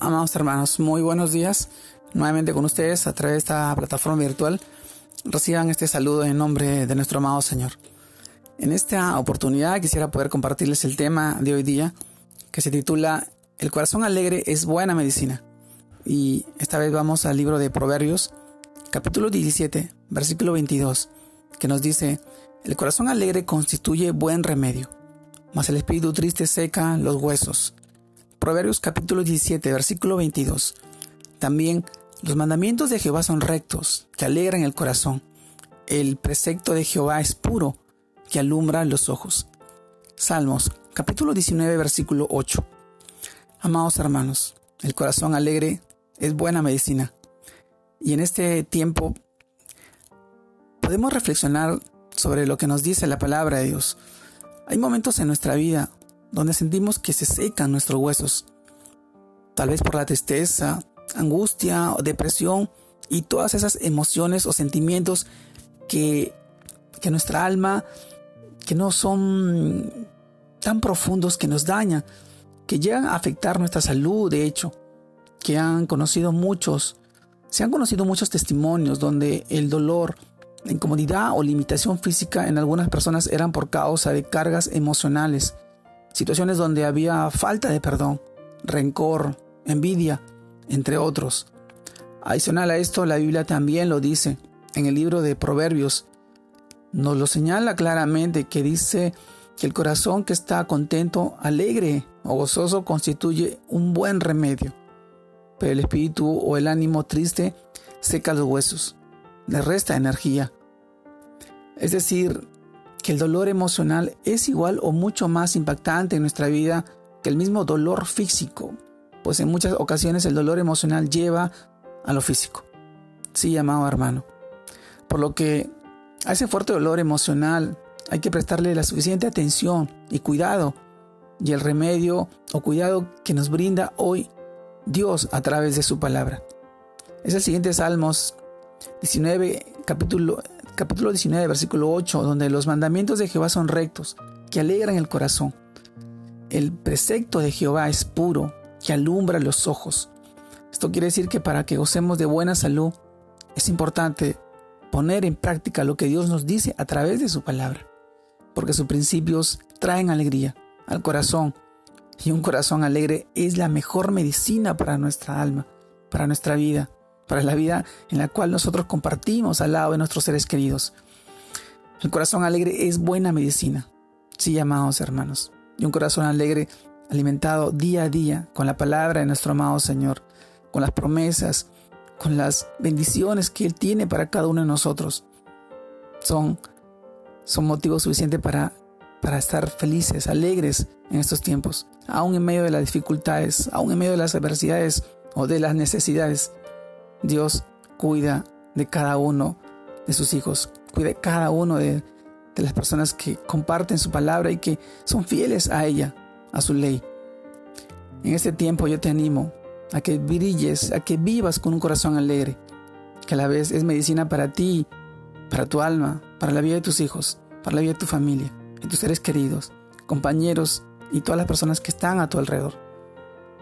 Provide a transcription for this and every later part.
Amados hermanos, muy buenos días. Nuevamente con ustedes a través de esta plataforma virtual. Reciban este saludo en nombre de nuestro amado Señor. En esta oportunidad quisiera poder compartirles el tema de hoy día que se titula El corazón alegre es buena medicina. Y esta vez vamos al libro de Proverbios, capítulo 17, versículo 22, que nos dice, El corazón alegre constituye buen remedio, mas el espíritu triste seca los huesos. Proverbios capítulo 17, versículo 22. También los mandamientos de Jehová son rectos, que alegran el corazón. El precepto de Jehová es puro, que alumbra los ojos. Salmos capítulo 19, versículo 8. Amados hermanos, el corazón alegre es buena medicina. Y en este tiempo podemos reflexionar sobre lo que nos dice la palabra de Dios. Hay momentos en nuestra vida donde sentimos que se secan nuestros huesos, tal vez por la tristeza, angustia depresión y todas esas emociones o sentimientos que, que nuestra alma, que no son tan profundos que nos dañan, que llegan a afectar nuestra salud, de hecho, que han conocido muchos, se han conocido muchos testimonios donde el dolor, la incomodidad o limitación física en algunas personas eran por causa de cargas emocionales situaciones donde había falta de perdón, rencor, envidia, entre otros. Adicional a esto, la Biblia también lo dice en el libro de Proverbios. Nos lo señala claramente que dice que el corazón que está contento, alegre o gozoso constituye un buen remedio. Pero el espíritu o el ánimo triste seca los huesos, le resta energía. Es decir, que el dolor emocional es igual o mucho más impactante en nuestra vida que el mismo dolor físico, pues en muchas ocasiones el dolor emocional lleva a lo físico. Sí, amado hermano. Por lo que a ese fuerte dolor emocional hay que prestarle la suficiente atención y cuidado y el remedio o cuidado que nos brinda hoy Dios a través de su palabra. Es el siguiente Salmos 19, capítulo, capítulo 19, versículo 8, donde los mandamientos de Jehová son rectos, que alegran el corazón. El precepto de Jehová es puro, que alumbra los ojos. Esto quiere decir que para que gocemos de buena salud, es importante poner en práctica lo que Dios nos dice a través de su palabra, porque sus principios traen alegría al corazón, y un corazón alegre es la mejor medicina para nuestra alma, para nuestra vida para la vida en la cual nosotros compartimos al lado de nuestros seres queridos. El corazón alegre es buena medicina, sí, amados hermanos. Y un corazón alegre alimentado día a día con la palabra de nuestro amado Señor, con las promesas, con las bendiciones que Él tiene para cada uno de nosotros, son, son motivos suficientes para, para estar felices, alegres en estos tiempos, aún en medio de las dificultades, aún en medio de las adversidades o de las necesidades. Dios cuida de cada uno de sus hijos, cuida de cada uno de, las personas que comparten su palabra y que son fieles a ella, a su ley. En este tiempo yo te animo a que brilles, a que vivas con un corazón alegre, que a la vez es medicina para ti, para tu alma, para la vida de tus hijos, para la vida de tu familia, de tus seres queridos, compañeros y todas las personas que están a tu alrededor.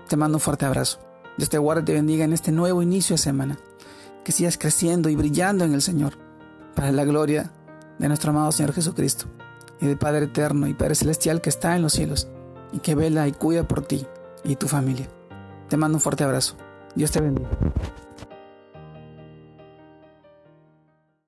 Te mando un fuerte abrazo. Dios te guarde y te bendiga en este nuevo inicio de semana. Que sigas creciendo y brillando en el Señor, para la gloria de nuestro amado Señor Jesucristo y del Padre eterno y Padre celestial que está en los cielos y que vela y cuida por ti y tu familia. Te mando un fuerte abrazo. Dios te bendiga.